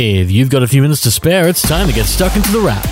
If you've got a few minutes to spare, it's time to get stuck into the wrap.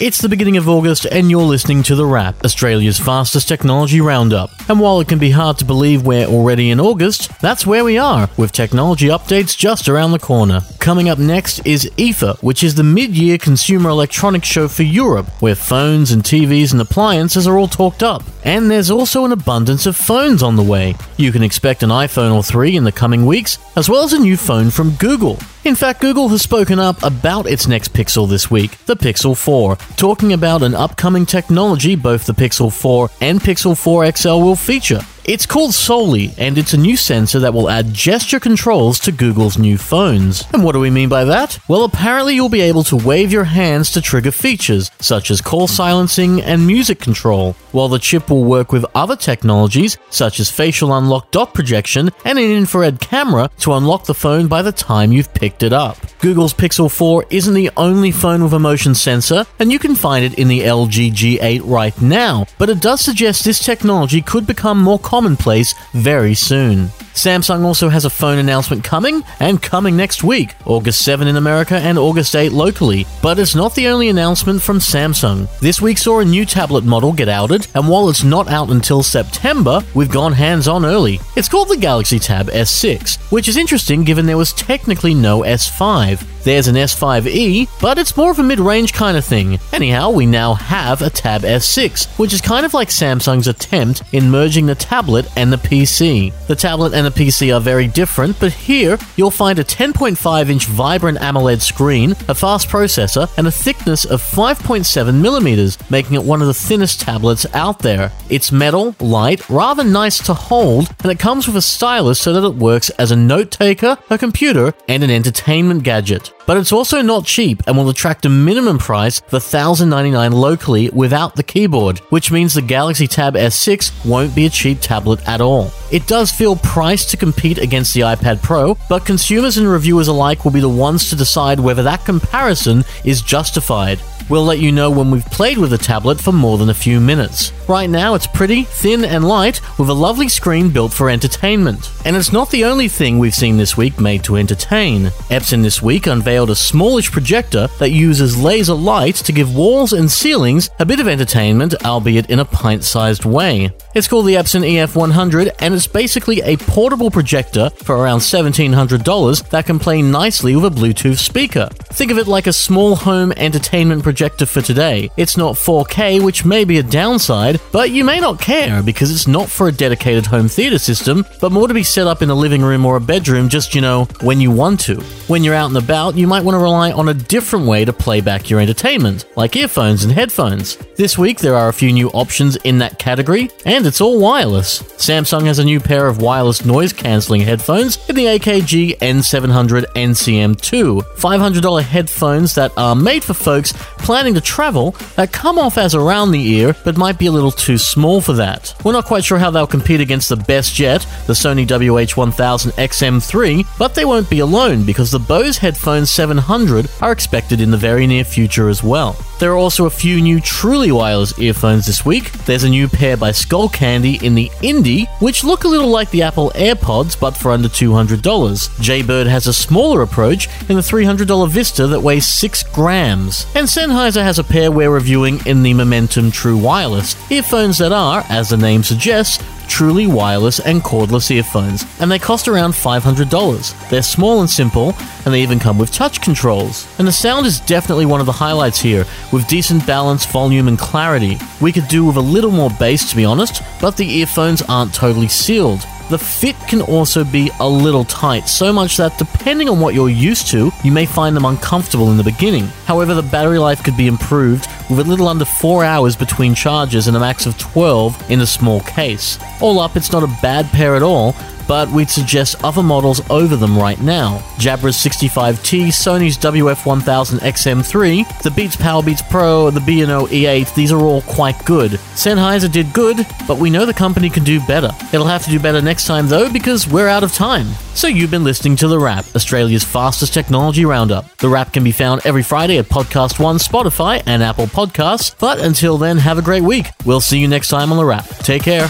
It's the beginning of August, and you're listening to The Wrap, Australia's fastest technology roundup. And while it can be hard to believe we're already in August, that's where we are, with technology updates just around the corner. Coming up next is IFA, which is the mid year consumer electronics show for Europe, where phones and TVs and appliances are all talked up. And there's also an abundance of phones on the way. You can expect an iPhone or 3 in the coming weeks, as well as a new phone from Google. In fact, Google has spoken up about its next Pixel this week, the Pixel 4, talking about an upcoming technology both the Pixel 4 and Pixel 4 XL will feature. It's called Soli, and it's a new sensor that will add gesture controls to Google's new phones. And what do we mean by that? Well, apparently you'll be able to wave your hands to trigger features, such as call silencing and music control, while the chip will work with other technologies, such as facial unlock dot projection and an infrared camera to unlock the phone by the time you've picked it up. Google's Pixel 4 isn't the only phone with a motion sensor, and you can find it in the LG G8 right now, but it does suggest this technology could become more commonplace very soon. Samsung also has a phone announcement coming, and coming next week, August 7 in America and August 8 locally. But it's not the only announcement from Samsung. This week saw a new tablet model get outed, and while it's not out until September, we've gone hands on early. It's called the Galaxy Tab S6, which is interesting given there was technically no S5. There's an S5e, but it's more of a mid range kind of thing. Anyhow, we now have a Tab S6, which is kind of like Samsung's attempt in merging the tablet and the PC. The tablet and the PC are very different, but here you'll find a 10.5 inch vibrant AMOLED screen, a fast processor, and a thickness of 5.7 millimeters, making it one of the thinnest tablets out there. It's metal, light, rather nice to hold, and it comes with a stylus so that it works as a note taker, a computer, and an entertainment gadget. But it's also not cheap and will attract a minimum price of 1,099 locally without the keyboard, which means the Galaxy Tab S6 won't be a cheap tablet at all. It does feel priced to compete against the iPad Pro, but consumers and reviewers alike will be the ones to decide whether that comparison is justified. We'll let you know when we've played with the tablet for more than a few minutes. Right now, it's pretty, thin, and light, with a lovely screen built for entertainment. And it's not the only thing we've seen this week made to entertain. Epson this week unveiled a smallish projector that uses laser light to give walls and ceilings a bit of entertainment, albeit in a pint sized way. It's called the Epson EF100, and it's basically a portable projector for around $1,700 that can play nicely with a Bluetooth speaker. Think of it like a small home entertainment projector for today. It's not 4K, which may be a downside, but you may not care because it's not for a dedicated home theater system, but more to be set up in a living room or a bedroom just, you know, when you want to. When you're out and about, you might want to rely on a different way to play back your entertainment, like earphones and headphones. This week, there are a few new options in that category, and it's all wireless. Samsung has a new pair of wireless noise cancelling headphones in the AKG N700 NCM2, $500 headphones that are made for folks planning to travel that come off as around the ear but might be a little too small for that. We're not quite sure how they'll compete against the best yet, the Sony WH1000 XM3, but they won't be alone because the Bose Headphones 700 are expected in the very near future as well. There are also a few new truly wireless earphones this week. There's a new pair by Skullcandy in the Indy, which look a little like the Apple AirPods but for under $200. Jaybird has a smaller approach in the $300 Vista that weighs 6 grams. And Sennheiser has a pair we're reviewing in the Momentum True Wireless, earphones that are, as the name suggests, truly wireless and cordless earphones, and they cost around $500. They're small and simple, and they even come with touch controls. And the sound is definitely one of the highlights here, with decent balance, volume, and clarity. We could do with a little more bass to be honest, but the earphones aren't totally sealed. The fit can also be a little tight, so much that depending on what you're used to, you may find them uncomfortable in the beginning. However, the battery life could be improved with a little under 4 hours between charges and a max of 12 in a small case. All up, it's not a bad pair at all, but we'd suggest other models over them right now. Jabra's 65T, Sony's WF1000 XM3, the Beats Powerbeats Pro, the B&O E8, these are all quite good. Sennheiser did good, but we know the company can do better. It'll have to do better next time though because we're out of time. So you've been listening to The Wrap, Australia's fastest technology roundup. The Wrap can be found every Friday at Podcast One, Spotify, and Apple Podcasts. But until then, have a great week. We'll see you next time on The Wrap. Take care.